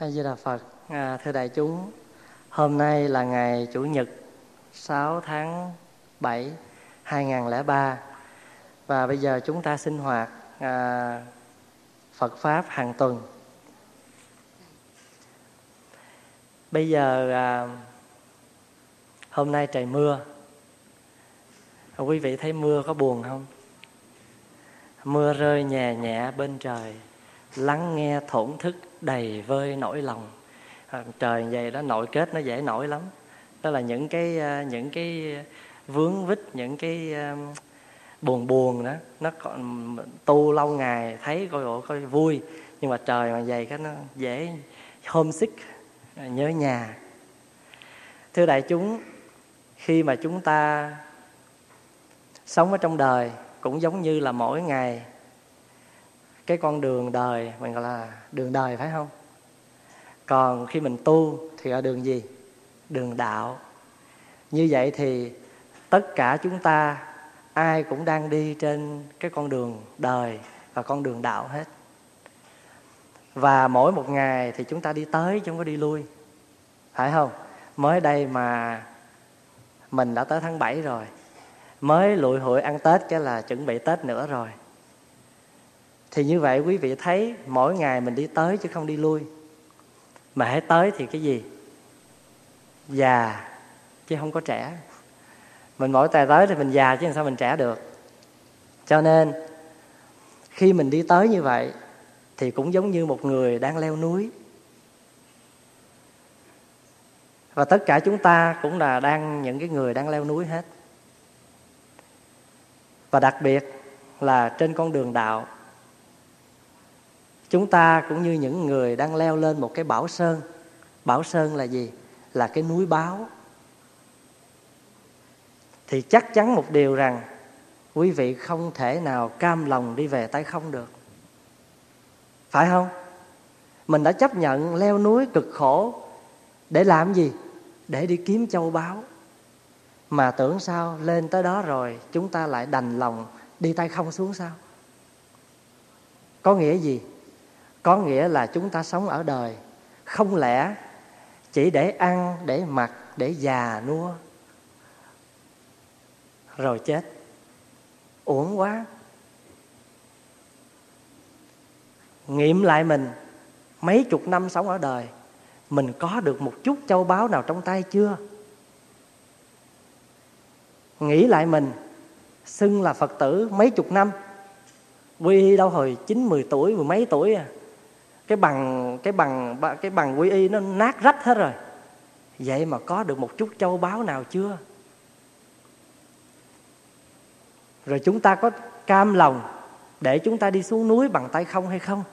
A Di Đà Phật, à, thưa đại chúng, hôm nay là ngày Chủ nhật 6 tháng 7 2003 và bây giờ chúng ta sinh hoạt à, Phật pháp hàng tuần. Bây giờ à, hôm nay trời mưa. Quý vị thấy mưa có buồn không? Mưa rơi nhẹ nhẹ bên trời, lắng nghe, thổn thức đầy vơi nỗi lòng. À, trời vậy đó, nội kết nó dễ nổi lắm. Đó là những cái à, những cái vướng vít, những cái à, buồn buồn đó. Nó còn tu lâu ngày, thấy coi ổ coi vui. Nhưng mà trời mà vậy cái nó dễ homesick nhớ nhà. Thưa đại chúng, khi mà chúng ta sống ở trong đời cũng giống như là mỗi ngày cái con đường đời mình gọi là đường đời phải không? Còn khi mình tu thì là đường gì? Đường đạo. Như vậy thì tất cả chúng ta, ai cũng đang đi trên cái con đường đời và con đường đạo hết. Và mỗi một ngày thì chúng ta đi tới, chứ không có đi lui. Phải không? Mới đây mà mình đã tới tháng 7 rồi. Mới lụi hội ăn tết cái là chuẩn bị tết nữa rồi thì như vậy quý vị thấy mỗi ngày mình đi tới chứ không đi lui. Mà hãy tới thì cái gì? Già, chứ không có trẻ. Mình mỗi tài tới thì mình già chứ làm sao mình trẻ được. Cho nên, khi mình đi tới như vậy, thì cũng giống như một người đang leo núi. Và tất cả chúng ta cũng là đang, những cái người đang leo núi hết. Và đặc biệt là trên con đường đạo chúng ta cũng như những người đang leo lên một cái bảo sơn. Bảo sơn là gì? Là cái núi báo. Thì chắc chắn một điều rằng, quý vị không thể nào cam lòng đi về tay không được. Phải không? Mình đã chấp nhận leo núi cực khổ để làm gì? Để đi kiếm châu báu. Mà tưởng sao, lên tới đó rồi, chúng ta lại đành lòng đi tay không xuống sao? Có nghĩa gì? Có nghĩa là chúng ta sống ở đời. Không lẽ chỉ để ăn, để mặc, để già nua, rồi chết? Uổng quá. Nghiệm lại mình. Mấy chục năm sống ở đời, mình có được một chút châu báu nào trong tay chưa? Nghĩ lại mình, xưng là phật tử mấy chục năm. Quy đâu hồi chín, mười tuổi, mười mấy tuổi à? Cái bằng cái bằng cái bằng quy y nó nát rách hết rồi. Vậy mà có được một chút châu báu nào chưa? Rồi chúng ta có cam lòng để chúng ta đi xuống núi bằng tay không hay không?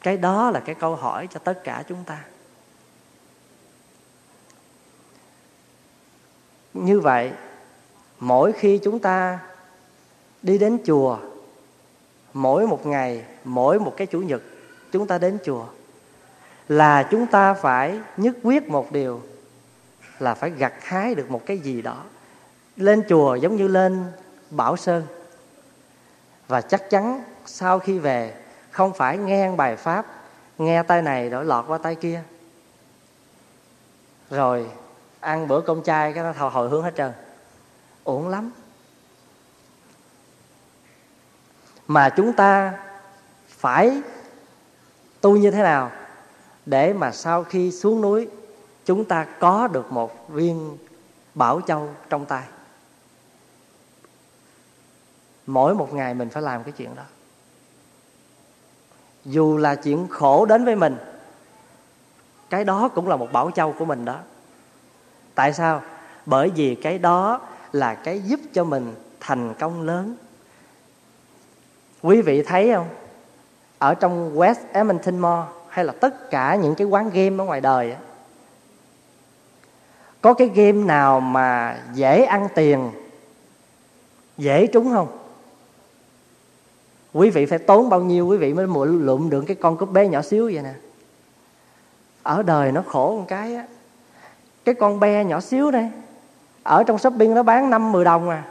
Cái đó là cái câu hỏi cho tất cả chúng ta. Như vậy, mỗi khi chúng ta đi đến chùa mỗi một ngày, mỗi một cái chủ nhật, chúng ta đến chùa. Là chúng ta phải nhất quyết một điều, là phải gặt hái được một cái gì đó. Lên chùa giống như lên bảo sơn. Và chắc chắn sau khi về, không phải nghe bài pháp, nghe tay này rồi lọt qua tay kia. Rồi ăn bữa cơm chay, cái nó thầu hồi hướng hết trơn. Uổng lắm. Mà chúng ta phải tu như thế nào để mà sau khi xuống núi chúng ta có được một viên bảo châu trong tay? Mỗi một ngày mình phải làm cái chuyện đó. Dù là chuyện khổ đến với mình, cái đó cũng là một bảo châu của mình đó. Tại sao? Bởi vì cái đó là cái giúp cho mình thành công lớn quý vị thấy không? Ở trong West Edmonton Mall hay là tất cả những cái quán game ở ngoài đời có cái game nào mà dễ ăn tiền, dễ trúng không? Quý vị phải tốn bao nhiêu quý vị mới mua lụm được cái con cúp bé nhỏ xíu vậy nè? Ở đời nó khổ một cái á. Cái con be nhỏ xíu đây, ở trong shopping nó bán năm mười đồng à.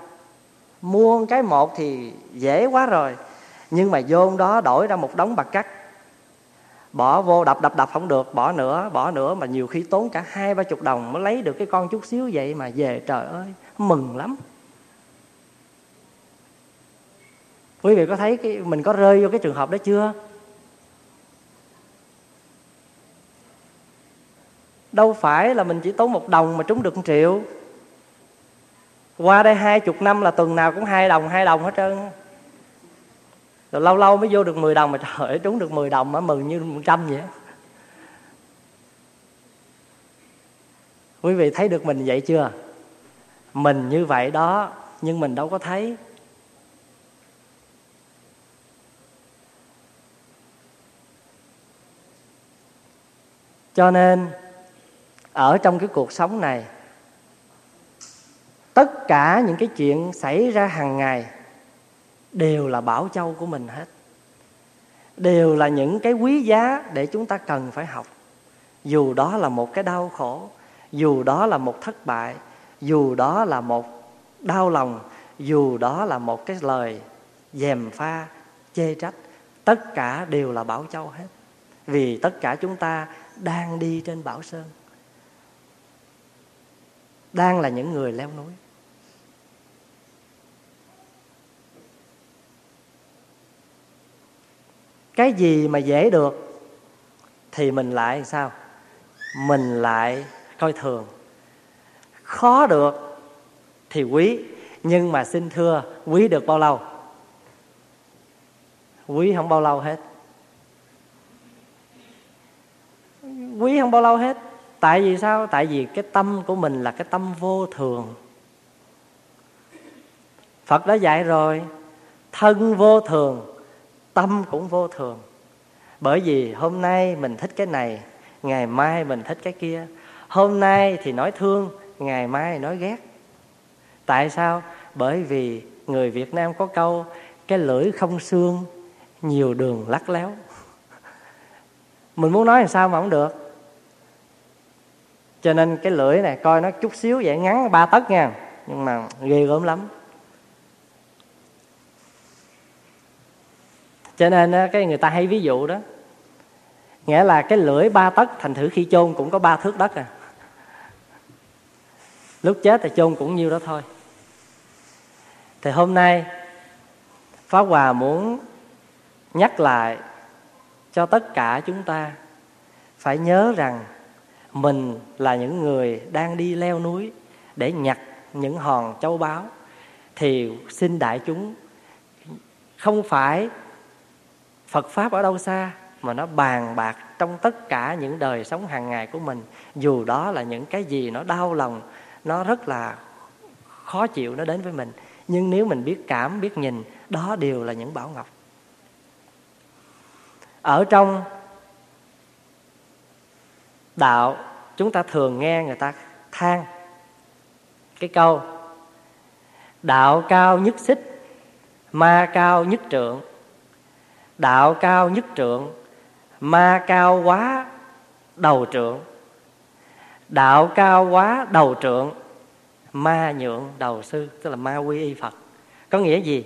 Mua cái một thì dễ quá rồi nhưng mà vô đó đổi ra một đống bạc cắt. Bỏ vô đập đập đập không được. Bỏ nữa bỏ nữa. Mà nhiều khi tốn cả hai, ba chục đồng mới lấy được cái con chút xíu vậy mà về trời ơi, mừng lắm. Quý vị có thấy cái, mình có rơi vô cái trường hợp đó chưa? Đâu phải là mình chỉ tốn một đồng mà trúng được một triệu. Qua đây hai chục năm là tuần nào cũng hai đồng hai đồng hết trơn rồi lâu lâu mới vô được 10 đồng mà trời ơi, trúng được 10 đồng mà mừng như một trăm vậy. Quý vị thấy được mình vậy chưa? Mình như vậy đó, nhưng mình đâu có thấy. Cho nên, ở trong cái cuộc sống này, tất cả những cái chuyện xảy ra hàng ngày đều là bảo châu của mình hết. Đều là những cái quý giá để chúng ta cần phải học. Dù đó là một cái đau khổ, dù đó là một thất bại, dù đó là một đau lòng, dù đó là một cái lời dèm pha, chê trách, tất cả đều là bảo châu hết. Vì tất cả chúng ta đang đi trên bảo sơn, đang là những người leo núi. Cái gì mà dễ được thì mình lại sao? Mình lại coi thường. Khó được thì quý, nhưng mà xin thưa, quý được bao lâu? Quý không bao lâu hết. Quý không bao lâu hết. Tại vì sao? Tại vì cái tâm của mình là cái tâm vô thường. Phật đã dạy rồi, thân vô thường tâm cũng vô thường. Bởi vì hôm nay mình thích cái này, ngày mai mình thích cái kia. Hôm nay thì nói thương, ngày mai nói ghét. Tại sao? Bởi vì người việt nam có câu, cái lưỡi không xương, nhiều đường lắc léo. Mình muốn nói làm sao mà không được. Cho nên cái lưỡi này coi nó chút xíu vậy, ngắn ba tấc nha. Nhưng mà ghê gớm lắm. Cho nên cái người ta hay ví dụ đó. Nghĩa là cái lưỡi ba tấc thành thử khi chôn cũng có ba thước đất à. Lúc chết thì chôn cũng nhiêu đó thôi. Thì hôm nay, pháp hòa muốn nhắc lại cho tất cả chúng ta phải nhớ rằng mình là những người đang đi leo núi để nhặt những hòn châu báu. Thì xin đại chúng không phải Phật pháp ở đâu xa mà nó bàn bạc trong tất cả những đời sống hàng ngày của mình. Dù đó là những cái gì nó đau lòng, nó rất là khó chịu nó đến với mình. Nhưng nếu mình biết cảm, biết nhìn, đó đều là những bảo ngọc. Ở trong đạo, chúng ta thường nghe người ta than cái câu, đạo cao nhất xích, ma cao nhất trượng đạo cao nhất trượng, ma cao quá đầu trượng. Đạo cao quá đầu trượng, ma nhượng đầu sư, tức là ma quy y phật. Có nghĩa gì?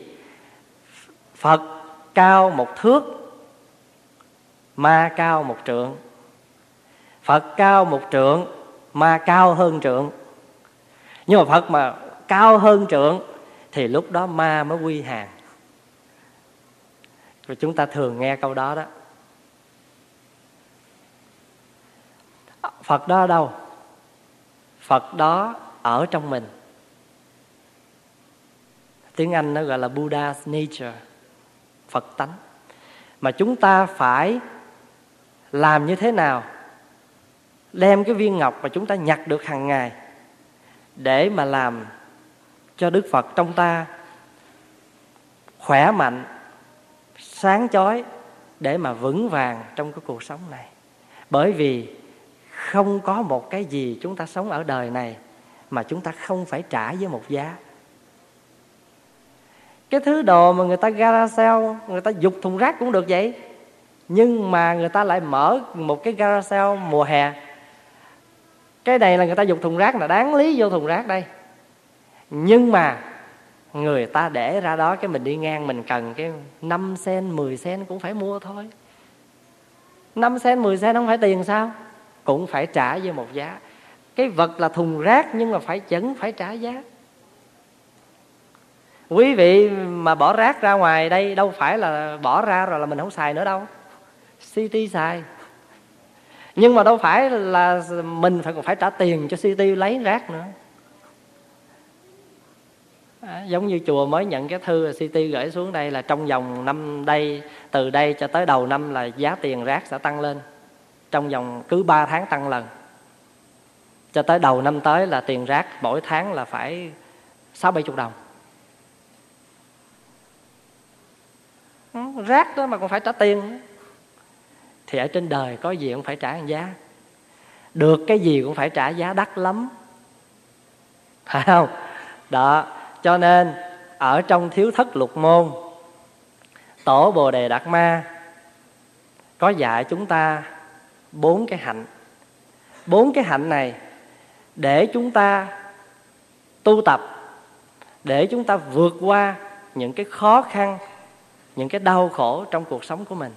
Phật cao một thước, ma cao một trượng. Phật cao một trượng, ma cao hơn trượng. Nhưng mà phật mà cao hơn trượng thì lúc đó ma mới quy hàng và chúng ta thường nghe câu đó đó. Phật đó ở đâu? Phật đó ở trong mình. Tiếng anh nó gọi là buddha's nature, phật tánh. Mà chúng ta phải làm như thế nào? Đem cái viên ngọc mà chúng ta nhặt được hàng ngày để mà làm cho đức phật trong ta khỏe mạnh sáng chói để mà vững vàng trong cái cuộc sống này. Bởi vì không có một cái gì chúng ta sống ở đời này mà chúng ta không phải trả với một giá. Cái thứ đồ mà người ta gara sale người ta dục thùng rác cũng được vậy. Nhưng mà người ta lại mở một cái gara sale mùa hè. Cái này là người ta dục thùng rác là đáng lý vô thùng rác đây. Nhưng mà người ta để ra đó cái mình đi ngang, mình cần cái 5 sen 10 sen cũng phải mua thôi. 5 sen 10 sen không phải tiền sao? Cũng phải trả với một giá. Cái vật là thùng rác nhưng mà phải, vẫn phải trả giá. Quý vị mà bỏ rác ra ngoài đây, đâu phải là bỏ ra rồi là mình không xài nữa đâu. City xài. Nhưng mà đâu phải là mình phải, còn phải trả tiền cho city lấy rác nữa à, giống như chùa mới nhận cái thư CT gửi xuống đây là trong vòng năm đây từ đây cho tới đầu năm là giá tiền rác sẽ tăng lên. Trong vòng cứ 3 tháng tăng lần. Cho tới đầu năm tới là tiền rác mỗi tháng là phải sáu bảy chục đồng. Ừ, rác đó mà còn phải trả tiền thì ở trên đời có gì cũng phải trả giá. Được cái gì cũng phải trả giá đắt lắm. Phải không? Đó cho nên, ở trong thiếu thất lục môn, tổ bồ đề đạt ma, có dạy chúng ta bốn cái hạnh. Bốn cái hạnh này, để chúng ta tu tập, để chúng ta vượt qua những cái khó khăn, những cái đau khổ trong cuộc sống của mình.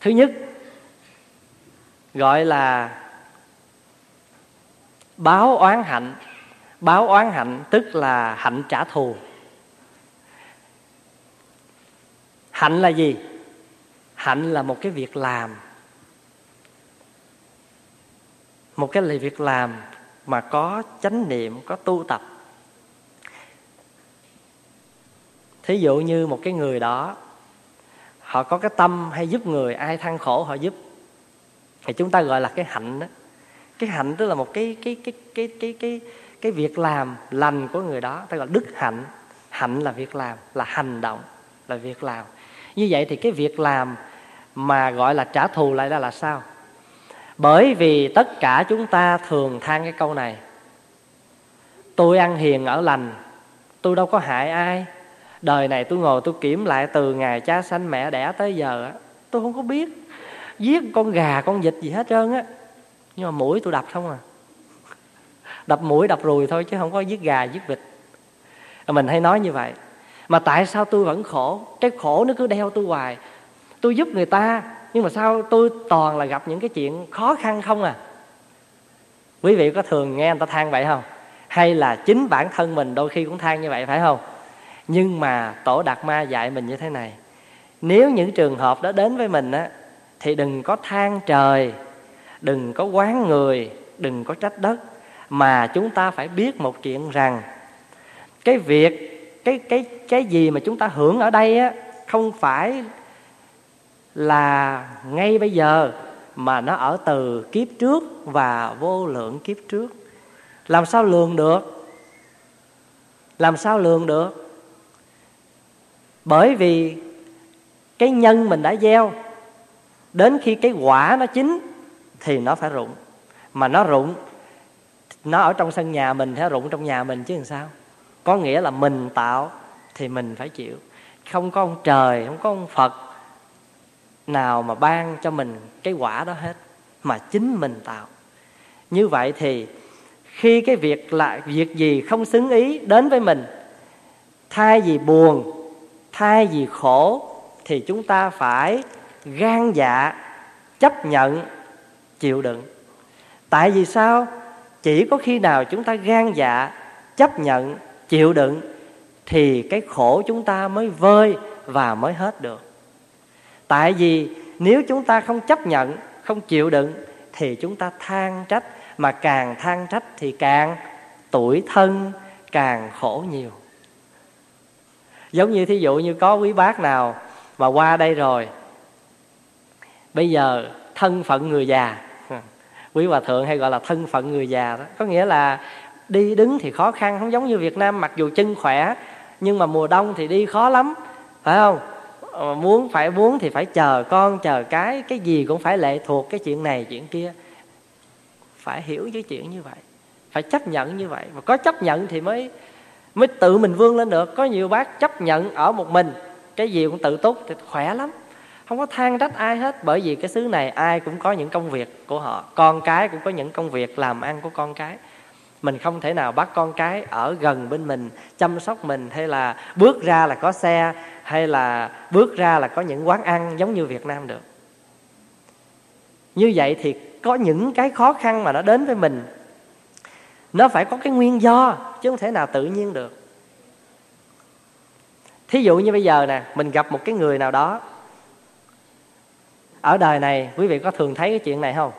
Thứ nhất, gọi là báo oán hạnh báo oán hạnh tức là hạnh trả thù. Hạnh là gì? Hạnh là một cái việc làm. Một cái lời việc làm mà có chánh niệm, có tu tập. Thí dụ như một cái người đó, họ có cái tâm hay giúp người, ai than khổ họ giúp, thì chúng ta gọi là cái hạnh đó. Cái hạnh tức là một cái cái cái cái cái cái cái việc làm lành của người đó ta gọi đức hạnh. Hạnh là việc làm, là hành động, là việc làm. Như vậy thì cái việc làm mà gọi là trả thù lại là là sao? Bởi vì tất cả chúng ta thường than cái câu này. Tôi ăn hiền ở lành, tôi đâu có hại ai. Đời này tôi ngồi tôi kiểm lại từ ngày cha sanh mẹ đẻ tới giờ tôi không có biết. Giết con gà, con vịt gì hết trơn á. Nhưng mà mũi tôi đập không à đập mũi, đập rùi thôi chứ không có giết gà, giết vịt. Mình hay nói như vậy. Mà tại sao tôi vẫn khổ? Cái khổ nó cứ đeo tôi hoài. Tôi giúp người ta, nhưng mà sao tôi toàn là gặp những cái chuyện khó khăn không à? Quý vị có thường nghe người ta than vậy không? Hay là chính bản thân mình đôi khi cũng than như vậy, phải không? Nhưng mà tổ đạt ma dạy mình như thế này. Nếu những trường hợp đó đến với mình á, thì đừng có than trời, đừng có quán người, đừng có trách đất mà chúng ta phải biết một chuyện rằng cái việc, cái cái cái gì mà chúng ta hưởng ở đây á, không phải là ngay bây giờ, mà nó ở từ kiếp trước và vô lượng kiếp trước. Làm sao lường được? Làm sao lường được? Bởi vì cái nhân mình đã gieo, đến khi cái quả nó chín thì nó phải rụng, mà nó rụng nó ở trong sân nhà mình hay rụng trong nhà mình chứ làm sao? Có nghĩa là mình tạo thì mình phải chịu. Không có ông trời, không có ông phật nào mà ban cho mình cái quả đó hết, mà chính mình tạo. Như vậy thì khi cái việc là việc gì không xứng ý đến với mình, thay vì buồn, thay vì khổ, thì chúng ta phải gan dạ chấp nhận, chịu đựng. Tại vì sao? Chỉ có khi nào chúng ta gan dạ chấp nhận, chịu đựng, thì cái khổ chúng ta mới vơi và mới hết được. Tại vì nếu chúng ta không chấp nhận, không chịu đựng, thì chúng ta than trách, mà càng than trách thì càng tuổi thân, càng khổ nhiều. Giống như thí dụ như có quý bác nào mà qua đây rồi, bây giờ thân phận người già quý hòa thượng hay gọi là thân phận người già đó. Có nghĩa là đi đứng thì khó khăn, không giống như việt nam, mặc dù chân khỏe, nhưng mà mùa đông thì đi khó lắm, phải không? Ờ, muốn phải muốn thì phải chờ con, chờ cái cái gì cũng phải lệ thuộc cái chuyện này, chuyện kia. Phải hiểu cái chuyện như vậy, phải chấp nhận như vậy. Và có chấp nhận thì mới mới tự mình vươn lên được. Có nhiều bác chấp nhận ở một mình, cái gì cũng tự túc thì khỏe lắm không có than trách ai hết, bởi vì cái xứ này ai cũng có những công việc của họ. Con cái cũng có những công việc làm ăn của con cái. Mình không thể nào bắt con cái ở gần bên mình, chăm sóc mình, hay là bước ra là có xe, hay là bước ra là có những quán ăn giống như việt nam được. Như vậy thì có những cái khó khăn mà nó đến với mình. Nó phải có cái nguyên do, chứ không thể nào tự nhiên được. Thí dụ như bây giờ nè, mình gặp một cái người nào đó ở đời này, quý vị có thường thấy cái chuyện này không?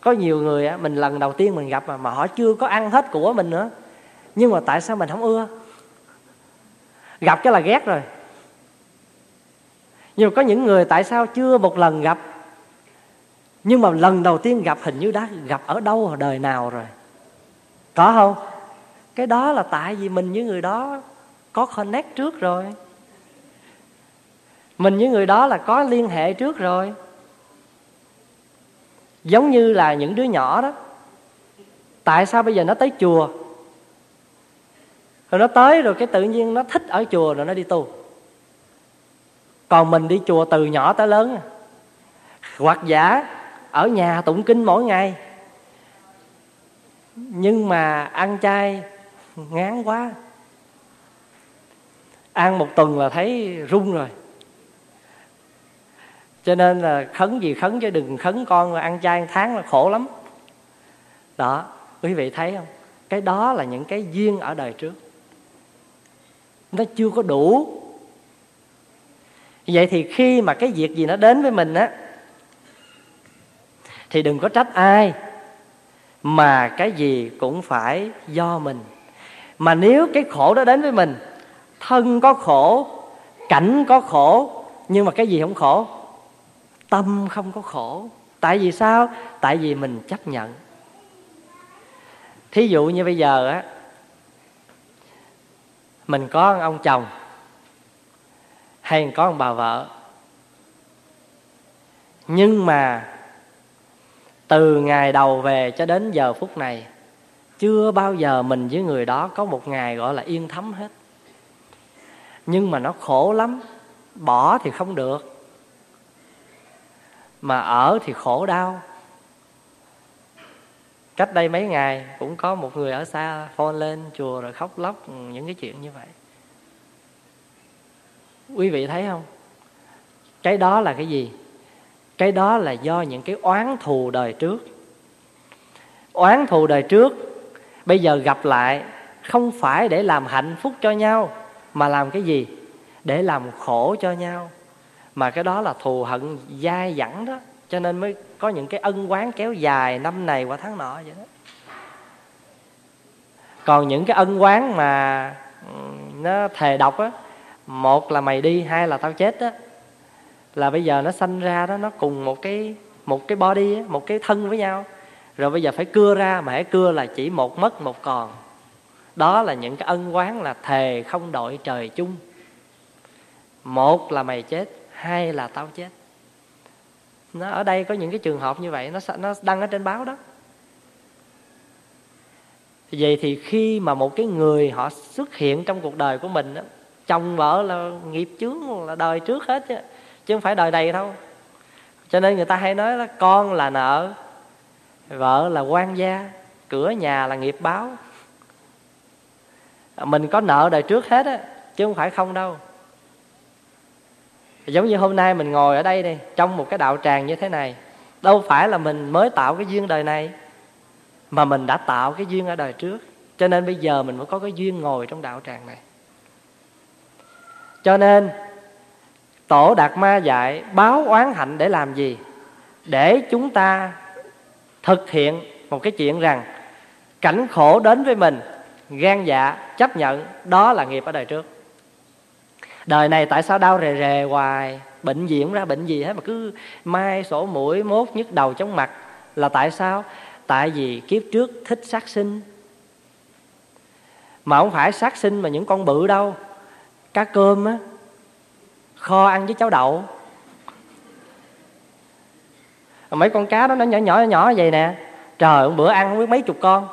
Có nhiều người á, mình lần đầu tiên mình gặp mà mà họ chưa có ăn hết của mình nữa. Nhưng mà tại sao mình không ưa? Gặp cái là ghét rồi. Nhưng mà có những người tại sao chưa một lần gặp? Nhưng mà lần đầu tiên gặp hình như đã gặp ở đâu ở đời nào rồi? Có không? Cái đó là tại vì mình với người đó có connect trước rồi. Mình với người đó là có liên hệ trước rồi giống như là những đứa nhỏ đó. Tại sao bây giờ nó tới chùa? Rồi nó tới rồi cái tự nhiên nó thích ở chùa rồi nó đi tu. Còn mình đi chùa từ nhỏ tới lớn à. hoặc giả ở nhà tụng kinh mỗi ngày. Nhưng mà ăn chay ngán quá. Ăn một tuần là thấy run rồi cho nên là khấn gì khấn chứ đừng khấn con mà ăn chay ăn tháng là khổ lắm. Đó, quý vị thấy không? Cái đó là những cái duyên ở đời trước. Nó chưa có đủ. Vậy thì khi mà cái việc gì nó đến với mình á, thì đừng có trách ai, mà cái gì cũng phải do mình. Mà nếu cái khổ đó đến với mình, thân có khổ, cảnh có khổ, nhưng mà cái gì không khổ? Tâm không có khổ. Tại vì sao? Tại vì mình chấp nhận. Thí dụ như bây giờ á, mình có ông chồng hay có ông bà vợ, nhưng mà từ ngày đầu về cho đến giờ phút này, chưa bao giờ mình với người đó có một ngày gọi là yên thấm hết. Nhưng mà nó khổ lắm, bỏ thì không được mà ở thì khổ đau. Cách đây mấy ngày cũng có một người ở xa phone lên chùa rồi khóc lóc những cái chuyện như vậy. Quý vị thấy không? Cái đó là cái gì? Cái đó là do những cái oán thù đời trước. Oán thù đời trước bây giờ gặp lại không phải để làm hạnh phúc cho nhau, mà làm cái gì? Để làm khổ cho nhau mà cái đó là thù hận dai dẳng đó. Cho nên mới có những cái ân quán kéo dài năm này qua tháng nọ vậy đó. Còn những cái ân quán mà nó thề độc á một là mày đi hai là tao chết á là bây giờ nó sanh ra đó nó cùng một cái một cái body á, một cái thân với nhau. Rồi bây giờ phải cưa ra mà hãy cưa là chỉ một mất một còn. Đó là những cái ân quán là thề không đội trời chung. Một là mày chết hay là tao chết? Nó ở đây có những cái trường hợp như vậy nó nó đăng ở trên báo đó. Vậy thì khi mà một cái người họ xuất hiện trong cuộc đời của mình đó, chồng vợ là nghiệp chướng là đời trước hết chứ chứ không phải đời này đâu. Cho nên người ta hay nói là con là nợ vợ là quan gia cửa nhà là nghiệp báo. Mình có nợ đời trước hết á chứ không phải không đâu giống như hôm nay mình ngồi ở đây đây trong một cái đạo tràng như thế này, đâu phải là mình mới tạo cái duyên đời này, mà mình đã tạo cái duyên ở đời trước. Cho nên bây giờ mình mới có cái duyên ngồi trong đạo tràng này. Cho nên, tổ đạt ma dạy báo oán hạnh để làm gì? Để chúng ta thực hiện một cái chuyện rằng, cảnh khổ đến với mình, gan dạ chấp nhận, đó là nghiệp ở đời trước đời này tại sao đau rề rề hoài? Bệnh gì cũng ra bệnh gì hết mà cứ mai sổ mũi mốt nhức đầu chóng mặt. Là tại sao? Tại vì kiếp trước thích sát sinh. Mà không phải sát sinh mà những con bự đâu. Cá cơm á, kho ăn với cháo đậu. Mấy con cá đó nó nhỏ nhỏ nhỏ vậy nè. Trời bữa ăn không biết mấy chục con.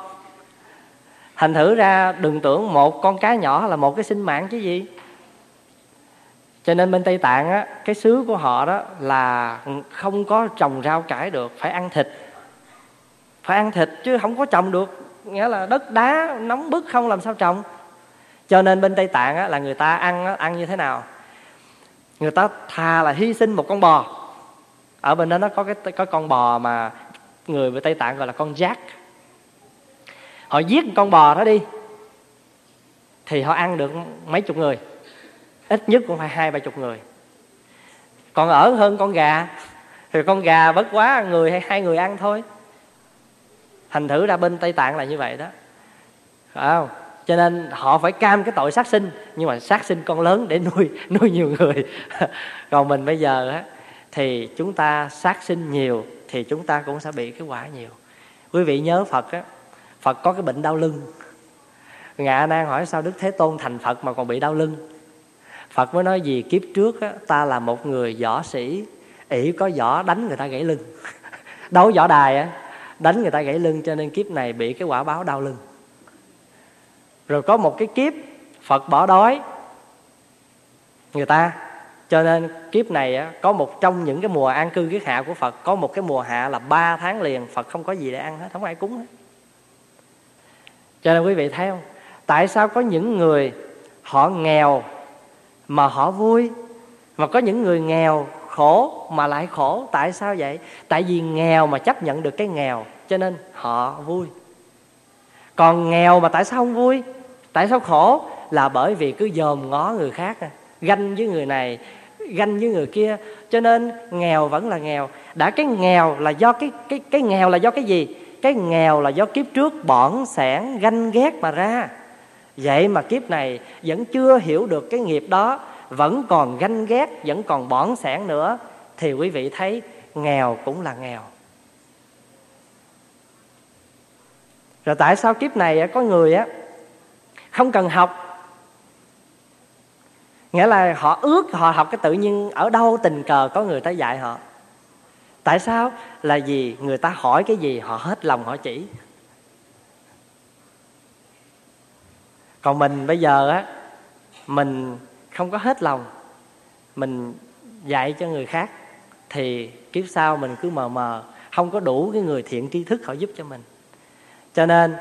Thành thử ra đừng tưởng một con cá nhỏ là một cái sinh mạng chứ gì cho nên bên tây tạng á cái xứ của họ đó là không có trồng rau cải được phải ăn thịt. Phải ăn thịt chứ không có trồng được. Nghĩa là đất đá nóng bức không làm sao trồng. Cho nên bên tây tạng á, là người ta ăn á, ăn như thế nào? Người ta thà là hy sinh một con bò. Ở bên đó nó có cái có con bò mà người bên tây tạng gọi là con jack. Họ giết con bò đó đi thì họ ăn được mấy chục người ít nhất cũng phải hai ba chục người. Còn ở hơn con gà, thì con gà bất quá người hay hai người ăn thôi. Thành thử ra bên tây tạng là như vậy đó. Phải không? Cho nên họ phải cam cái tội sát sinh, nhưng mà sát sinh con lớn để nuôi nuôi nhiều người. Còn mình bây giờ á, thì chúng ta sát sinh nhiều thì chúng ta cũng sẽ bị cái quả nhiều. Quý vị nhớ phật á, phật có cái bệnh đau lưng. Ngạ nan hỏi sao đức thế tôn thành phật mà còn bị đau lưng? Phật mới nói gì kiếp trước á, ta là một người võ sĩ ỷ có võ đánh người ta gãy lưng. Đấu võ đài á đánh người ta gãy lưng cho nên kiếp này bị cái quả báo đau lưng. Rồi có một cái kiếp phật bỏ đói người ta cho nên kiếp này á, có một trong những cái mùa an cư kiết hạ của phật có một cái mùa hạ là ba tháng liền phật không có gì để ăn hết không ai cúng hết. Cho nên quý vị thấy không? Tại sao có những người họ nghèo mà họ vui. Mà có những người nghèo, khổ, mà lại khổ. Tại sao vậy? Tại vì nghèo mà chấp nhận được cái nghèo, cho nên họ vui. Còn nghèo mà tại sao không vui? Tại sao khổ? Là bởi vì cứ dòm ngó người khác ganh với người này, ganh với người kia. Cho nên nghèo vẫn là nghèo. Đã cái nghèo là do cái cái cái nghèo là do cái gì? Cái nghèo là do kiếp trước bỏn sẻn, ganh ghét mà ra vậy mà kiếp này vẫn chưa hiểu được cái nghiệp đó, vẫn còn ganh ghét, vẫn còn bỏn sẻn nữa, thì quý vị thấy nghèo cũng là nghèo. Rồi tại sao kiếp này có người á, không cần học? Nghĩa là họ ước họ học cái tự nhiên ở đâu tình cờ có người tới dạy họ. Tại sao? Là vì người ta hỏi cái gì họ hết lòng họ chỉ. Còn mình bây giờ á, mình không có hết lòng, mình dạy cho người khác, thì kiếp sau mình cứ mờ mờ, không có đủ cái người thiện tri thức họ giúp cho mình. Cho nên,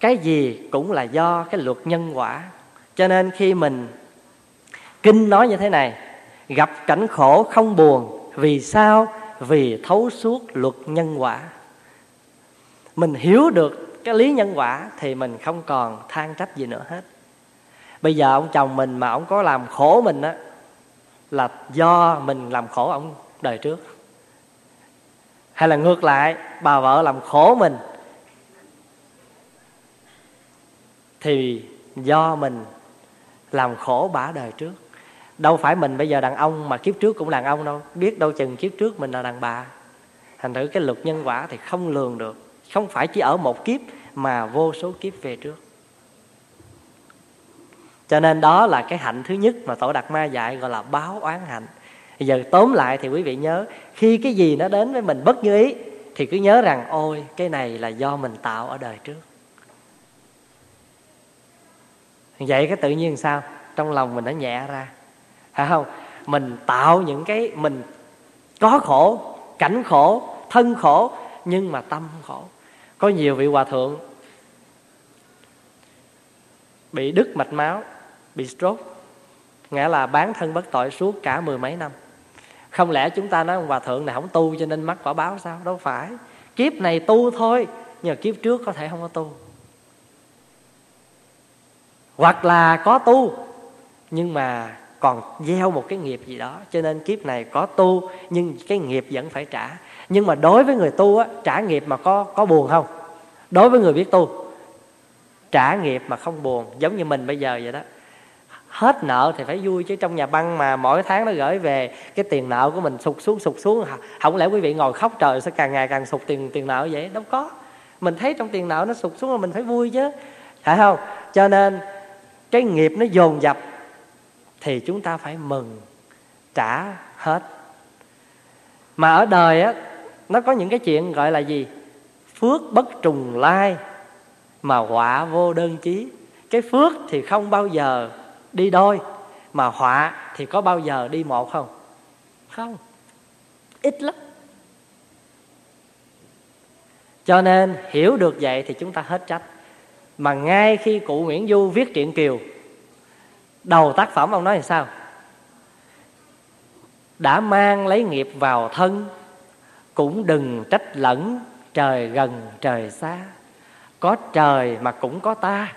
cái gì cũng là do cái luật nhân quả. Cho nên khi mình kinh nói như thế này, gặp cảnh khổ không buồn, vì sao? Vì thấu suốt luật nhân quả. Mình hiểu được cái lý nhân quả thì mình không còn than trách gì nữa hết. Bây giờ ông chồng mình mà ông có làm khổ mình á, là do mình làm khổ ông đời trước. Hay là ngược lại, bà vợ làm khổ mình, thì do mình làm khổ bả đời trước. Đâu phải mình bây giờ đàn ông mà kiếp trước cũng đàn ông đâu. Biết đâu chừng kiếp trước mình là đàn bà. Thành thử cái luật nhân quả thì không lường được không phải chỉ ở một kiếp, mà vô số kiếp về trước. Cho nên đó là cái hạnh thứ nhất mà tổ đạt ma dạy, gọi là báo oán hạnh. Bây giờ tóm lại thì quý vị nhớ, khi cái gì nó đến với mình bất như ý, thì cứ nhớ rằng, ôi, cái này là do mình tạo ở đời trước. Vậy cái tự nhiên sao? Trong lòng mình nó nhẹ ra. Phải không? Mình tạo những cái, mình có khổ, cảnh khổ, thân khổ, nhưng mà tâm khổ có nhiều vị hòa thượng bị đứt mạch máu, bị stroke nghĩa là bán thân bất tội suốt cả mười mấy năm. Không lẽ chúng ta nói ông hòa thượng này không tu cho nên mắc quả báo sao? Đâu phải. Kiếp này tu thôi nhưng mà kiếp trước có thể không có tu. Hoặc là có tu, nhưng mà còn gieo một cái nghiệp gì đó, cho nên kiếp này có tu, nhưng cái nghiệp vẫn phải trả nhưng mà đối với người tu á, trả nghiệp mà có có buồn không? Đối với người biết tu, trả nghiệp mà không buồn, giống như mình bây giờ vậy đó. Hết nợ thì phải vui chứ, trong nhà băng mà mỗi tháng nó gửi về, cái tiền nợ của mình sụt xuống sụt xuống. Không lẽ quý vị ngồi khóc trời sẽ càng ngày càng sụt tiền tiền nợ vậy? Đâu có. Mình thấy trong tiền nợ nó sụt xuống là mình phải vui chứ. Phải không? Cho nên, cái nghiệp nó dồn dập thì chúng ta phải mừng, trả hết. Mà ở đời á nó có những cái chuyện gọi là gì? Phước bất trùng lai mà họa vô đơn chí. Cái phước thì không bao giờ đi đôi, mà họa thì có bao giờ đi một không? Không. Ít lắm. Cho nên hiểu được vậy thì chúng ta hết trách. Mà ngay khi cụ Nguyễn Du viết truyện Kiều, đầu tác phẩm ông nói là sao? Đã mang lấy nghiệp vào thân cũng đừng trách lẫn trời gần trời xa. Có trời mà cũng có ta.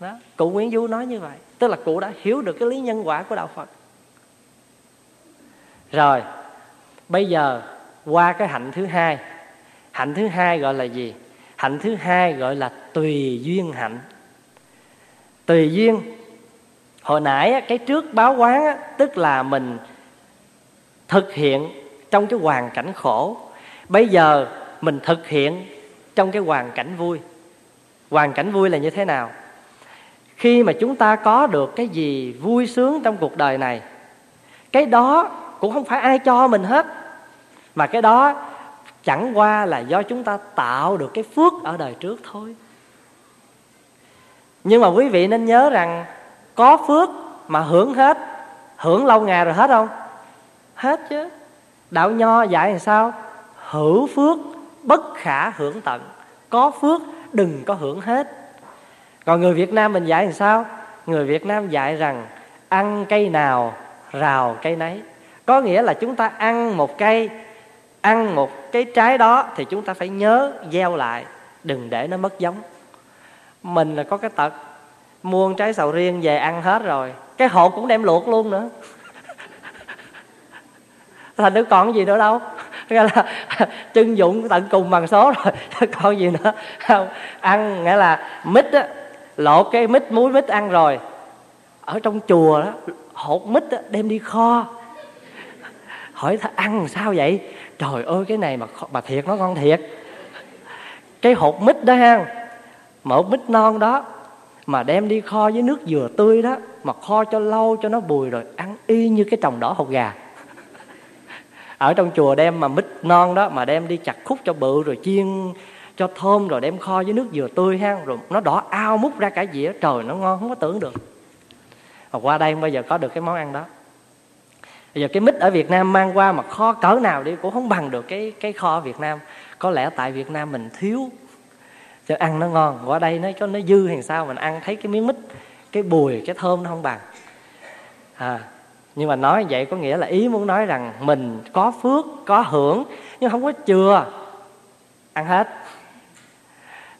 Đó, cụ Nguyễn Du nói như vậy. Tức là cụ đã hiểu được cái lý nhân quả của đạo Phật. Rồi, bây giờ qua cái hạnh thứ hai. Hạnh thứ hai gọi là gì? Hạnh thứ hai gọi là tùy duyên hạnh. Tùy duyên, hồi nãy cái trước báo quán tức là mình thực hiện trong cái hoàn cảnh khổ. Bây giờ mình thực hiện trong cái hoàn cảnh vui. Hoàn cảnh vui là như thế nào? Khi mà chúng ta có được cái gì vui sướng trong cuộc đời này, cái đó cũng không phải ai cho mình hết, mà cái đó chẳng qua là do chúng ta tạo được cái phước ở đời trước thôi. Nhưng mà quý vị nên nhớ rằng có phước mà hưởng hết, hưởng lâu ngày rồi hết không? Hết chứ đạo nho dạy là sao? Hữu phước, bất khả hưởng tận. Có phước, đừng có hưởng hết. Còn người việt nam mình dạy là sao? Người việt nam dạy rằng, ăn cây nào, rào cây nấy. Có nghĩa là chúng ta ăn một cây, ăn một cái trái đó thì chúng ta phải nhớ, gieo lại. Đừng để nó mất giống. Mình là có cái tật, mua trái sầu riêng về ăn hết rồi, cái hột cũng đem luộc luôn nữa thành đứa còn gì nữa đâu. Nghĩa là trưng dụng tận cùng bằng số rồi. Còn gì nữa không? Ăn nghĩa là mít á lột cái mít muối mít ăn rồi. Ở trong chùa đó hột mít á, đem đi kho. Hỏi ta ăn sao vậy? Trời ơi cái này mà mà thiệt nó ngon thiệt. Cái hột mít đó ha mà hột mít non đó mà đem đi kho với nước dừa tươi đó mà kho cho lâu cho nó bùi rồi ăn y như cái trồng đỏ hột gà ở trong chùa đem mà mít non đó, mà đem đi chặt khúc cho bự, rồi chiên cho thơm, rồi đem kho với nước dừa tươi ha, rồi nó đỏ ao mút ra cả dĩa. Trời, nó ngon, không có tưởng được. Mà qua đây không bao giờ có được cái món ăn đó. Bây giờ cái mít ở Việt Nam mang qua mà kho cỡ nào đi cũng không bằng được cái cái kho ở Việt Nam. Có lẽ tại Việt Nam mình thiếu cho ăn nó ngon. Qua đây nó cho nó dư hay sao? Mình ăn thấy cái miếng mít, cái bùi, cái thơm nó không bằng. À nhưng mà nói vậy có nghĩa là ý muốn nói rằng mình có phước có hưởng nhưng không có chừa ăn hết.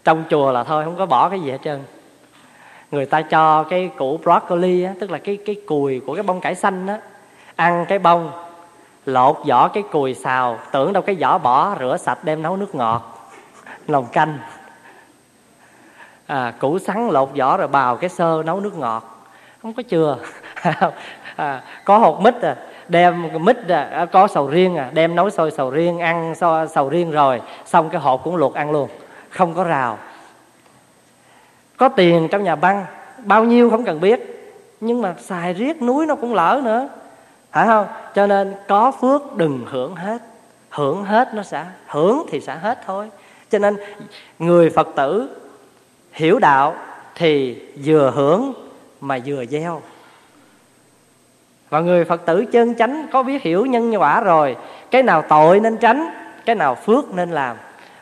Trong chùa là thôi không có bỏ cái gì hết trơn. Người ta cho cái củ broccoli á, tức là cái cái cùi của cái bông cải xanh á ăn cái bông lột vỏ cái cùi xào tưởng đâu cái vỏ bỏ rửa sạch đem nấu nước ngọt lòng canh. À, củ sắn lột vỏ rồi bào cái sơ nấu nước ngọt. Không có chừa. à, có hột mít à đem mít à, à có sầu riêng à đem nấu sôi sầu riêng ăn so, sầu riêng rồi xong cái hộp cũng luộc ăn luôn không có rào. Có tiền trong nhà băng bao nhiêu không cần biết nhưng mà xài riết núi nó cũng lỡ nữa phải không? Cho nên có phước đừng hưởng hết hưởng hết nó sẽ hưởng thì sẽ hết thôi. Cho nên người phật tử hiểu đạo thì vừa hưởng mà vừa gieo và người phật tử chân chánh có biết hiểu nhân quả rồi, cái nào tội nên tránh, cái nào phước nên làm.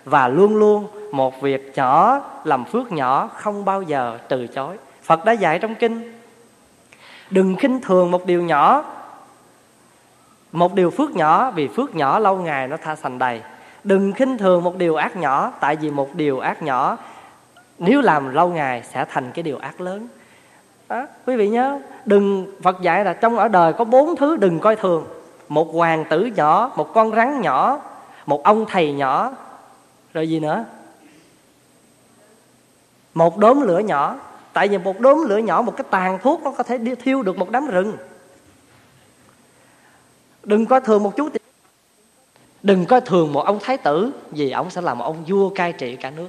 Và luôn luôn một việc nhỏ, làm phước nhỏ không bao giờ từ chối. Phật đã dạy trong kinh, đừng khinh thường một điều nhỏ, một điều phước nhỏ, vì phước nhỏ lâu ngày nó tha thành đầy. Đừng khinh thường một điều ác nhỏ, tại vì một điều ác nhỏ, nếu làm lâu ngày sẽ thành cái điều ác lớn đó, quý vị nhớ đừng phật dạy là trong ở đời có bốn thứ đừng coi thường. Một hoàng tử nhỏ một con rắn nhỏ một ông thầy nhỏ rồi gì nữa? Một đốm lửa nhỏ. Tại vì một đốm lửa nhỏ một cái tàn thuốc nó có thể đi thiêu được một đám rừng. Đừng coi thường một chú đừng coi thường một ông thái tử vì ông sẽ là một ông vua cai trị cả nước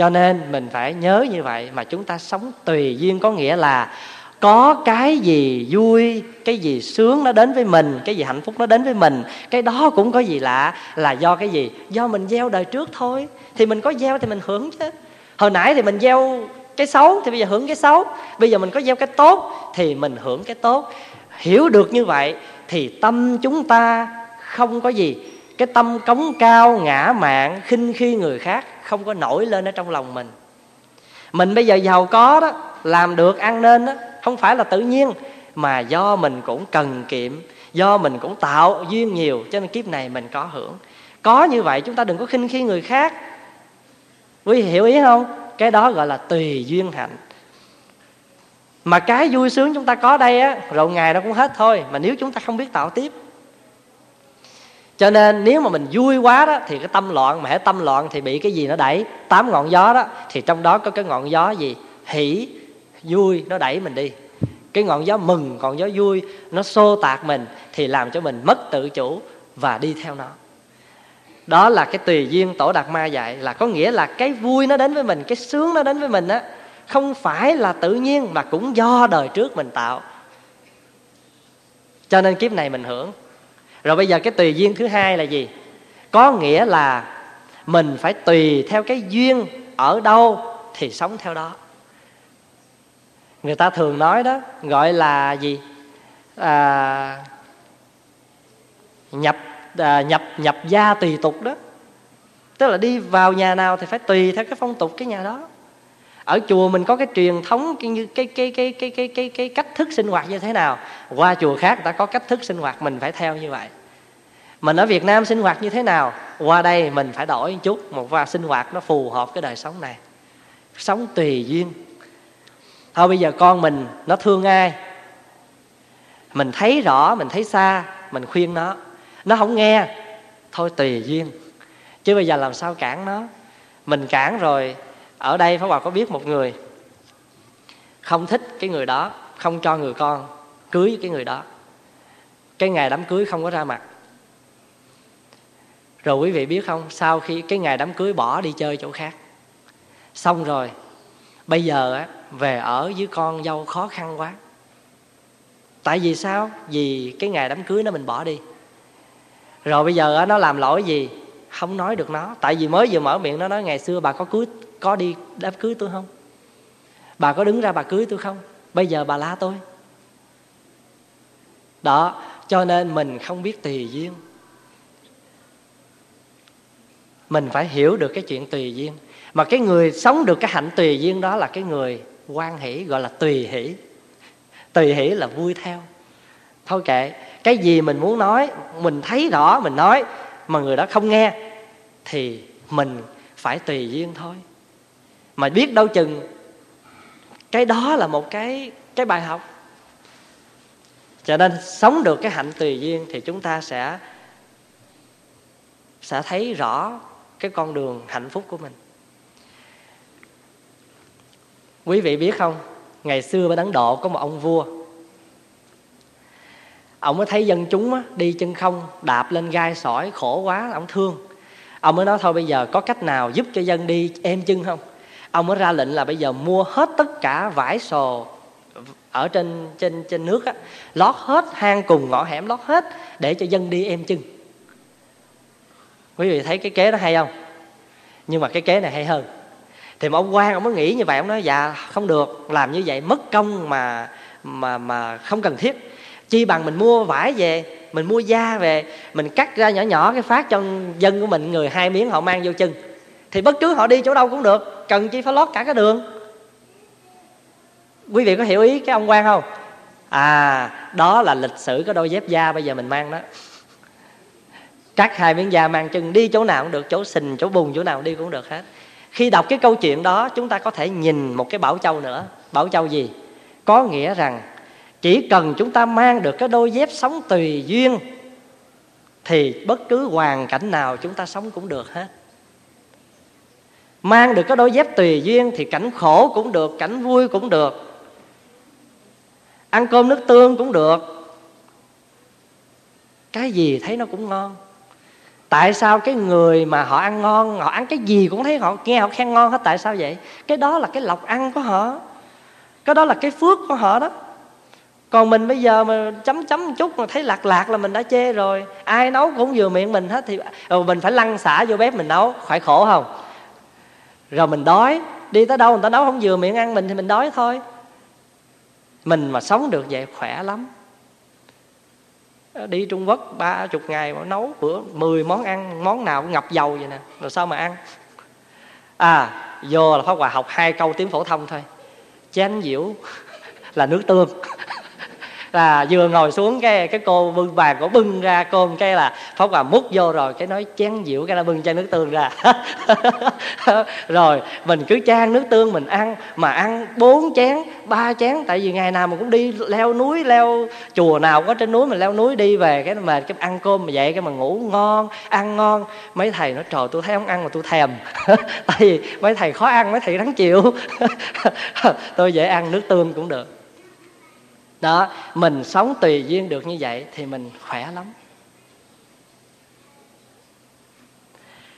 cho nên mình phải nhớ như vậy mà chúng ta sống tùy duyên có nghĩa là có cái gì vui, cái gì sướng nó đến với mình, cái gì hạnh phúc nó đến với mình, cái đó cũng có gì lạ, là do cái gì? Do mình gieo đời trước thôi. Thì mình có gieo thì mình hưởng chứ. Hồi nãy thì mình gieo cái xấu thì bây giờ hưởng cái xấu. Bây giờ mình có gieo cái tốt thì mình hưởng cái tốt. Hiểu được như vậy thì tâm chúng ta không có gì. Cái tâm cống cao, ngã mạn, khinh khi người khác không có nổi lên ở trong lòng mình. Mình bây giờ giàu có đó, làm được, ăn nên đó, không phải là tự nhiên, mà do mình cũng cần kiệm, do mình cũng tạo duyên nhiều, cho nên kiếp này mình có hưởng. Có như vậy chúng ta đừng có khinh khi người khác. Quý hiểu ý không? Cái đó gọi là tùy duyên hạnh. Mà cái vui sướng chúng ta có đây á, rồi ngày nó cũng hết thôi, mà nếu chúng ta không biết tạo tiếp cho nên nếu mà mình vui quá đó, thì cái tâm loạn, mà hãy tâm loạn thì bị cái gì nó đẩy? Tám ngọn gió đó. Thì trong đó có cái ngọn gió gì? Hỉ vui, nó đẩy mình đi. Cái ngọn gió mừng còn gió vui, nó xô tạc mình, thì làm cho mình mất tự chủ và đi theo nó. Đó là cái tùy duyên tổ đạt ma dạy, là có nghĩa là cái vui nó đến với mình, cái sướng nó đến với mình á, không phải là tự nhiên mà cũng do đời trước mình tạo. Cho nên kiếp này mình hưởng rồi bây giờ cái tùy duyên thứ hai là gì? Có nghĩa là mình phải tùy theo cái duyên ở đâu thì sống theo đó. Người ta thường nói đó gọi là gì? À, nhập à, nhập nhập gia tùy tục đó. Tức là đi vào nhà nào thì phải tùy theo cái phong tục cái nhà đó ở chùa mình có cái truyền thống, cái như, cái cái cái cái cái cái cái cách thức sinh hoạt như thế nào? Qua chùa khác người ta có cách thức sinh hoạt, mình phải theo như vậy. Mình ở Việt Nam sinh hoạt như thế nào? Qua đây mình phải đổi một chút, một và sinh hoạt nó phù hợp cái đời sống này. Sống tùy duyên. Thôi bây giờ con mình nó thương ai? Mình thấy rõ, mình thấy xa, mình khuyên nó. Nó không nghe. Thôi tùy duyên. Chứ bây giờ làm sao cản nó? Mình cản rồi ở đây pháp hòa có biết một người không thích cái người đó, không cho người con cưới cái người đó. Cái ngày đám cưới không có ra mặt. Rồi quý vị biết không, sau khi cái ngày đám cưới bỏ đi chơi chỗ khác, xong rồi, bây giờ á, về ở với con dâu khó khăn quá. Tại vì sao? Vì cái ngày đám cưới nó mình bỏ đi. Rồi bây giờ nó làm lỗi gì? Không nói được nó. Tại vì mới vừa mở miệng, nó nói ngày xưa bà có cưới có đi đám cưới tôi không? Bà có đứng ra bà cưới tôi không? Bây giờ bà la tôi. Đó, cho nên mình không biết tùy duyên. Mình phải hiểu được cái chuyện tùy duyên. Mà cái người sống được cái hạnh tùy duyên đó là cái người quan hỷ, gọi là tùy hỷ. Tùy hỷ là vui theo. Thôi kệ, cái gì mình muốn nói, mình thấy rõ, mình nói, mà người đó không nghe, thì mình phải tùy duyên thôi mà biết đâu chừng cái đó là một cái cái bài học. Cho nên sống được cái hạnh tùy duyên thì chúng ta sẽ sẽ thấy rõ cái con đường hạnh phúc của mình. Quý vị biết không ngày xưa bên ấn độ có một ông vua. Ông mới thấy dân chúng á, đi chân không đạp lên gai sỏi khổ quá ông thương. Ông mới nói thôi bây giờ có cách nào giúp cho dân đi êm chân không? Ông mới ra lệnh là bây giờ mua hết tất cả vải sò ở trên trên trên nước á, lót hết hang cùng ngõ hẻm, lót hết để cho dân đi êm chân quý vị thấy cái kế đó hay không? Nhưng mà cái kế này hay hơn. Thì mà ông quan ông mới nghĩ như vậy, ông nói dạ không được, làm như vậy mất công mà mà mà không cần thiết. Chi bằng mình mua vải về, mình mua da về, mình cắt ra nhỏ nhỏ cái phát cho dân của mình, người hai miếng họ mang vô chân thì bất cứ họ đi chỗ đâu cũng được, cần chi phải lót cả cái đường. Quý vị có hiểu ý cái ông quan không? À đó là lịch sử cái đôi dép da bây giờ mình mang đó. Cắt hai miếng da mang chân, đi chỗ nào cũng được, chỗ sình, chỗ bùn, chỗ nào cũng đi cũng được hết. Khi đọc cái câu chuyện đó, chúng ta có thể nhìn một cái bảo châu nữa. Bảo châu gì? Có nghĩa rằng, chỉ cần chúng ta mang được cái đôi dép sống tùy duyên, thì bất cứ hoàn cảnh nào chúng ta sống cũng được hết mang được cái đôi dép tùy duyên thì cảnh khổ cũng được cảnh vui cũng được. Ăn cơm nước tương cũng được. Cái gì thấy nó cũng ngon. Tại sao cái người mà họ ăn ngon họ ăn cái gì cũng thấy họ nghe họ khen ngon hết tại sao vậy? Cái đó là cái lọc ăn của họ. Cái đó là cái phước của họ đó. Còn mình bây giờ mà chấm chấm một chút mà thấy lạc lạc là mình đã chê rồi. Ai nấu cũng vừa miệng mình hết thì ừ, mình phải lăn xả vô bếp mình nấu phải khổ không? Rồi mình đói. Đi tới đâu người ta nấu không vừa miệng ăn mình thì mình đói thôi. Mình mà sống được vậy khỏe lắm. Đi trung quốc ba chục ngày mà nấu bữa mười món ăn, món nào cũng ngập dầu vậy nè. Rồi sao mà ăn? À vô là pháp hòa học hai câu tiếng phổ thông thôi. Chén diễu là nước tương là vừa ngồi xuống cái cái cô bưng bàn cổ bưng ra cơm cái là pháp hòa múc vô rồi, cái nói chén dĩu cái là bưng chai nước tương ra. Rồi, mình cứ chan nước tương mình ăn, mà ăn bốn chén, ba chén, tại vì ngày nào mình cũng đi leo núi, leo chùa nào có trên núi, mình leo núi đi về, cái mà cái ăn cơm mà dậy cái mà ngủ ngon, ăn ngon. Mấy thầy nói, trời, tôi thấy không ăn mà tôi thèm. Tại vì mấy thầy khó ăn, mấy thầy rắn chịu. Tôi dễ ăn nước tương cũng được đó, mình sống tùy duyên được như vậy thì mình khỏe lắm.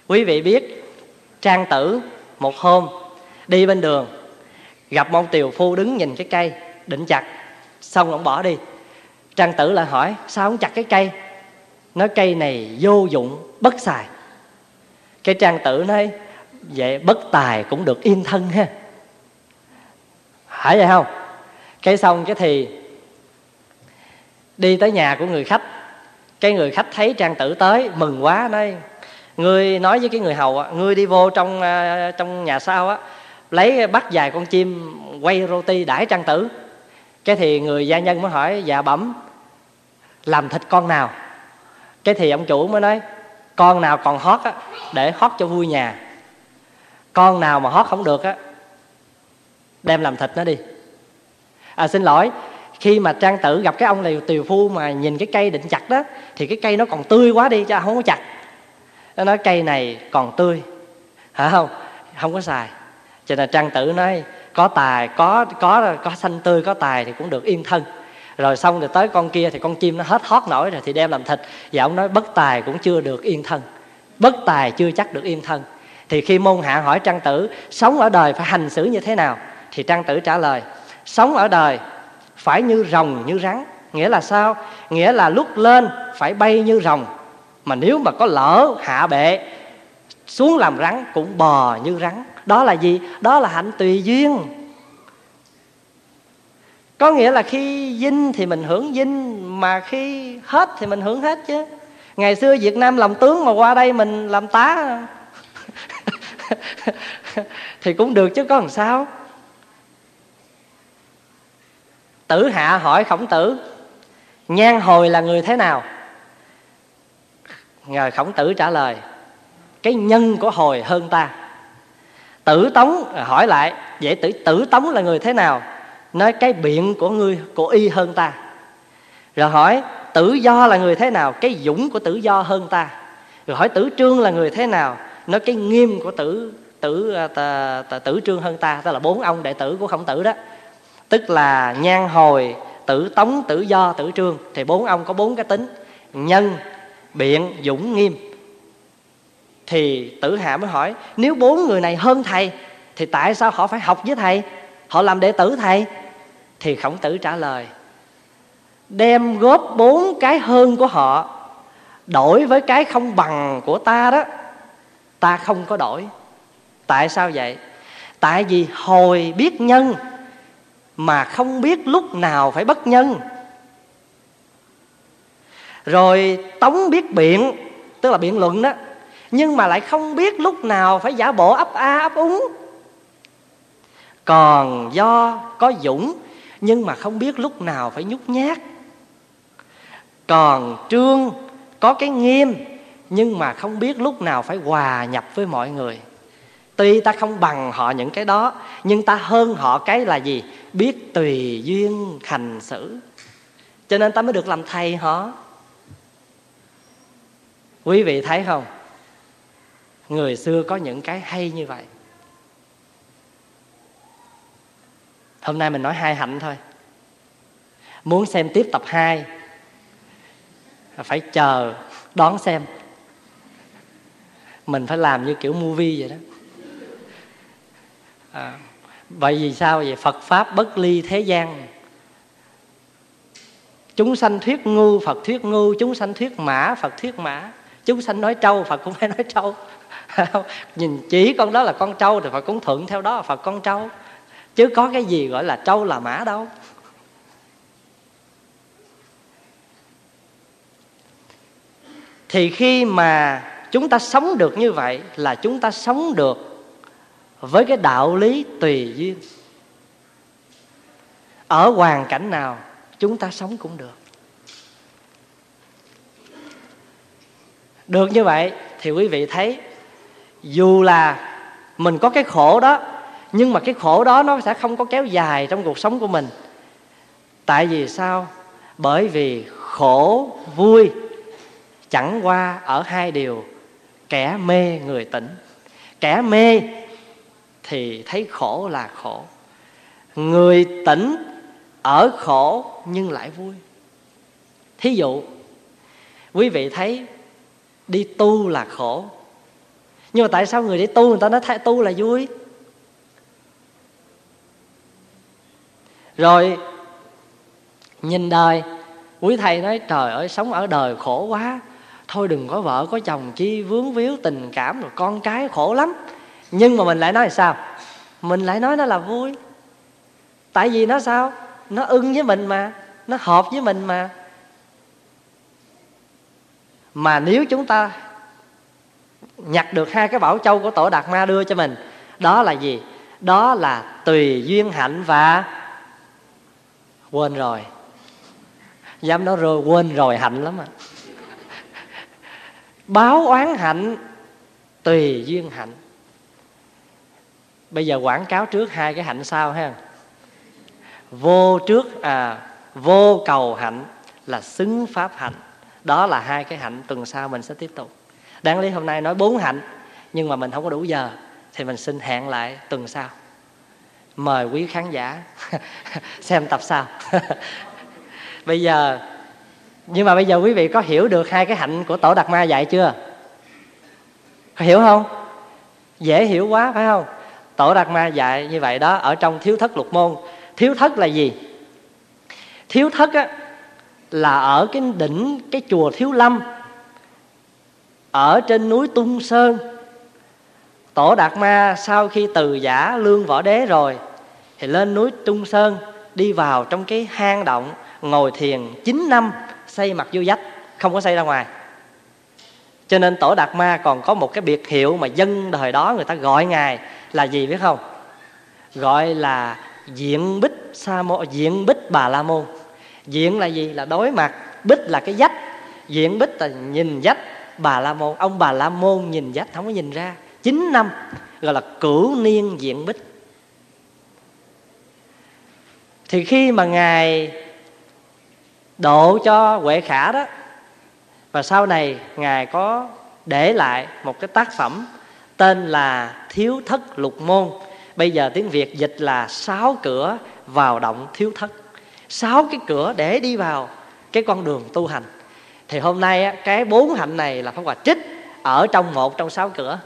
Quý vị biết, trang tử một hôm đi bên đường, gặp một tiều phu đứng nhìn cái cây, định chặt, xong ông bỏ đi. Trang tử lại hỏi, sao ông chặt cái cây? Nói, cây này vô dụng, bất xài. Cái trang tử nói, vậy bất tài cũng được yên thân ha. Phải vậy không? Cái xong cái thì đi tới nhà của người khách. Cái người khách thấy trang tử tới, mừng quá đây người nói với cái người hầu người đi vô trong à, trong nhà sau á, lấy bắt vài con chim quay roti đãi trang tử. Cái thì người gia nhân mới hỏi dạ bẩm, làm thịt con nào? Cái thì ông chủ mới nói, con nào còn hót á, để hót cho vui nhà. Con nào mà hót không được á, đem làm thịt nó đi. À xin lỗi khi mà trang tử gặp cái ông này tiều phu mà nhìn cái cây định chặt đó, thì cái cây nó còn tươi quá đi chứ không có chặt. Nó nói, cây này còn tươi. Hả? Không không có xài. Cho nên trang tử nói, có tài, có có có xanh tươi, có tài thì cũng được yên thân. Rồi xong rồi tới con kia thì con chim nó hết hót nổi rồi thì đem làm thịt. Và ông nói, bất tài cũng chưa được yên thân. Bất tài chưa chắc được yên thân. Thì khi môn hạ hỏi trang tử, sống ở đời phải hành xử như thế nào? Thì trang tử trả lời, sống ở đời phải như rồng, như rắn. Nghĩa là sao? Nghĩa là lúc lên phải bay như rồng. Mà nếu mà có lỡ hạ bệ xuống làm rắn cũng bò như rắn. Đó là gì? Đó là hạnh tùy duyên. Có nghĩa là khi dinh thì mình hưởng dinh, mà khi hết thì mình hưởng hết chứ. Ngày xưa việt nam làm tướng mà qua đây mình làm tá. Thì cũng được chứ có làm sao. Tử hạ hỏi khổng tử nhan hồi là người thế nào? Ngờ khổng tử trả lời cái nhân của hồi hơn ta. Tử tống hỏi lại vậy tử tử tống là người thế nào? Nói cái biện của ngươi của y hơn ta. Rồi hỏi tử do là người thế nào? Cái dũng của tử do hơn ta. Rồi hỏi tử trương là người thế nào? Nói cái nghiêm của tử tử à, tử, tử trương hơn ta tức là bốn ông đệ tử của khổng tử đó tức là nhan hồi, tử tống, tử do, tử trương. Thì bốn ông có bốn cái tính. Nhân, biện, dũng, nghiêm. Thì tử hạ mới hỏi, nếu bốn người này hơn thầy, thì tại sao họ phải học với thầy? Họ làm đệ tử thầy? Thì khổng tử trả lời, đem góp bốn cái hơn của họ, đổi với cái không bằng của ta đó, ta không có đổi. Tại sao vậy? Tại vì hồi biết nhân mà không biết lúc nào phải bất nhân. Rồi tống biết biện, tức là biện luận đó, nhưng mà lại không biết lúc nào phải giả bộ ấp a ấp úng. Còn do có dũng, nhưng mà không biết lúc nào phải nhút nhát. Còn trương có cái nghiêm, nhưng mà không biết lúc nào phải hòa nhập với mọi người tuy ta không bằng họ những cái đó, nhưng ta hơn họ cái là gì? Biết tùy duyên hành xử. Cho nên ta mới được làm thầy họ. Quý vị thấy không? Người xưa có những cái hay như vậy. Hôm nay mình nói hai hạnh thôi. Muốn xem tiếp tập 2 phải chờ đón xem. Mình phải làm như kiểu movie vậy đó à, vậy vì sao vậy? Phật pháp bất ly thế gian. Chúng sanh thuyết ngu phật thuyết ngu. Chúng sanh thuyết mã phật thuyết mã. Chúng sanh nói trâu phật cũng phải nói trâu. Nhìn chỉ con đó là con trâu thì phật cũng thuận theo đó là phật con trâu. Chứ có cái gì gọi là trâu là mã đâu. Thì khi mà chúng ta sống được như vậy là chúng ta sống được với cái đạo lý tùy duyên. Ở hoàn cảnh nào, chúng ta sống cũng được. Được như vậy thì quý vị thấy, dù là mình có cái khổ đó, nhưng mà cái khổ đó nó sẽ không có kéo dài trong cuộc sống của mình. Tại vì sao? Bởi vì khổ vui chẳng qua ở hai điều, kẻ mê người tỉnh. Kẻ mê thì thấy khổ là khổ. Người tỉnh ở khổ nhưng lại vui. Thí dụ, quý vị thấy đi tu là khổ. Nhưng mà tại sao người đi tu người ta nói thay tu là vui? Rồi, nhìn đời, quý thầy nói, trời ơi, sống ở đời khổ quá. Thôi đừng có vợ, có chồng chi, vướng víu tình cảm, rồi con cái khổ lắm nhưng mà mình lại nói là sao? Mình lại nói nó là vui. Tại vì nó sao? Nó ưng với mình mà. Nó hợp với mình mà. Mà nếu chúng ta nhặt được hai cái bảo châu của tổ đạt ma đưa cho mình, đó là gì? Đó là tùy duyên hạnh và quên rồi. Dám nói rồi, quên rồi hạnh lắm à. Báo oán hạnh tùy duyên hạnh bây giờ quảng cáo trước hai cái hạnh sau ha. Vô trước à vô cầu hạnh là xứng pháp hạnh. Đó là hai cái hạnh tuần sau mình sẽ tiếp tục. Đáng lý hôm nay nói bốn hạnh, nhưng mà mình không có đủ giờ, thì mình xin hẹn lại tuần sau. Mời quý khán giả xem tập sau. Bây giờ, nhưng mà bây giờ quý vị có hiểu được hai cái hạnh của tổ đạt ma dạy chưa? Hiểu không? Dễ hiểu quá, phải không? Tổ đạt ma dạy như vậy đó ở trong thiếu thất lục môn. Thiếu thất là gì? Thiếu thất á, là ở cái đỉnh cái chùa thiếu lâm ở trên núi tung sơn. Tổ đạt ma sau khi từ giả lương võ đế rồi thì lên núi tung sơn đi vào trong cái hang động ngồi thiền 9 năm xây mặt vô dách không có xây ra ngoài. Cho nên tổ đạt ma còn có một cái biệt hiệu mà dân thời đó người ta gọi ngài là gì biết không? Gọi là diện bích sa môn diện bích bà la môn. Diện là gì? Là đối mặt. Bích là cái dách. Diện bích là nhìn dách bà la môn. Ông bà la môn nhìn dách, không có nhìn ra. Chín năm, gọi là cửu niên diện bích. Thì khi mà ngài độ cho huệ khả đó, và sau này ngài có để lại một cái tác phẩm tên là thiếu thất lục môn. Bây giờ tiếng việt dịch là sáu cửa vào động thiếu thất. Sáu cái cửa để đi vào cái con đường tu hành. Thì hôm nay cái bốn hạnh này là pháp hòa trích ở trong một trong sáu cửa.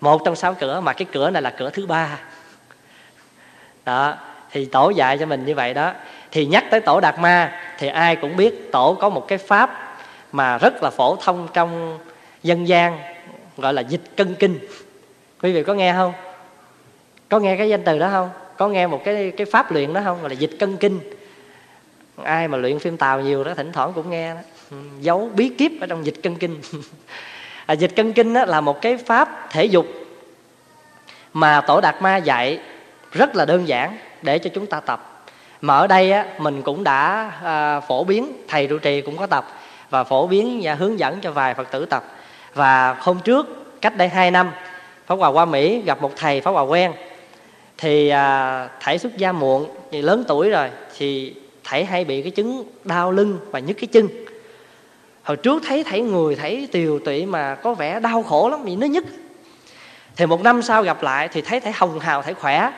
Một trong sáu cửa, mà cái cửa này là cửa thứ ba. Đó, thì tổ dạy cho mình như vậy đó. Thì nhắc tới tổ đạt ma, thì ai cũng biết tổ có một cái pháp mà rất là phổ thông trong dân gian gọi là dịch cân kinh. Quý vị có nghe không? Có nghe cái danh từ đó không? Có nghe một cái cái pháp luyện đó không? Gọi là dịch cân kinh. Ai mà luyện phim tàu nhiều đó thỉnh thoảng cũng nghe đó. Ừ, giấu bí kíp ở trong dịch cân kinh. À, dịch cân kinh đó là một cái pháp thể dục mà tổ đạt ma dạy rất là đơn giản để cho chúng ta tập. Mà ở đây á, mình cũng đã à, phổ biến thầy trụ trì cũng có tập và phổ biến và hướng dẫn cho vài phật tử tập và hôm trước cách đây 2 năm pháp hòa qua mỹ gặp một thầy pháp hòa quen. Thì à, thầy xuất gia muộn thì lớn tuổi rồi thì thầy hay bị cái chứng đau lưng và nhức cái chân. Hồi trước thấy thầy người thấy tiều tụy mà có vẻ đau khổ lắm vì nó nhức. Thì một năm sau gặp lại thì thấy thầy hồng hào thầy khỏe.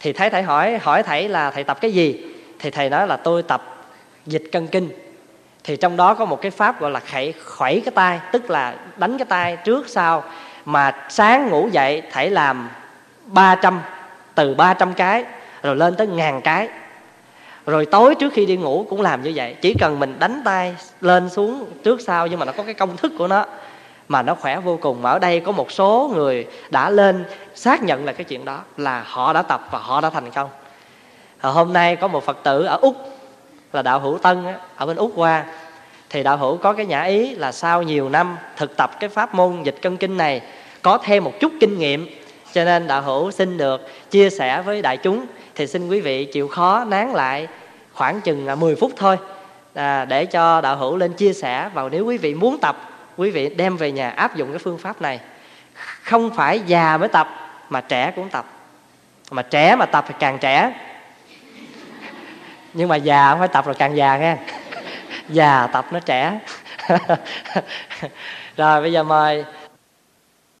Thì thấy thầy hỏi hỏi thầy là thầy tập cái gì? Thì thầy nói là tôi tập dịch cân kinh thì trong đó có một cái pháp gọi là khẩy khuẩy cái tay tức là đánh cái tay trước sau, mà sáng ngủ dậy thể làm 300 từ 300 cái, rồi lên tới ngàn cái. Rồi tối trước khi đi ngủ cũng làm như vậy, chỉ cần mình đánh tay lên xuống trước sau, nhưng mà nó có cái công thức của nó, mà nó khỏe vô cùng. Mà ở đây có một số người đã lên xác nhận là cái chuyện đó, là họ đã tập và họ đã thành công. Hôm nay có một phật tử ở úc là đạo hữu tân ở bên úc qua thì đạo hữu có cái nhã ý là sau nhiều năm thực tập cái pháp môn dịch cân kinh này có thêm một chút kinh nghiệm cho nên đạo hữu xin được chia sẻ với đại chúng. Thì xin quý vị chịu khó nán lại khoảng chừng à, 10 phút thôi à, để cho đạo hữu lên chia sẻ và nếu quý vị muốn tập quý vị đem về nhà áp dụng cái phương pháp này. Không phải già mới tập mà trẻ cũng tập. Mà trẻ mà tập thì càng trẻ nhưng mà già không phải tập rồi, càng già nghe. Già tập nó trẻ. Rồi bây giờ mời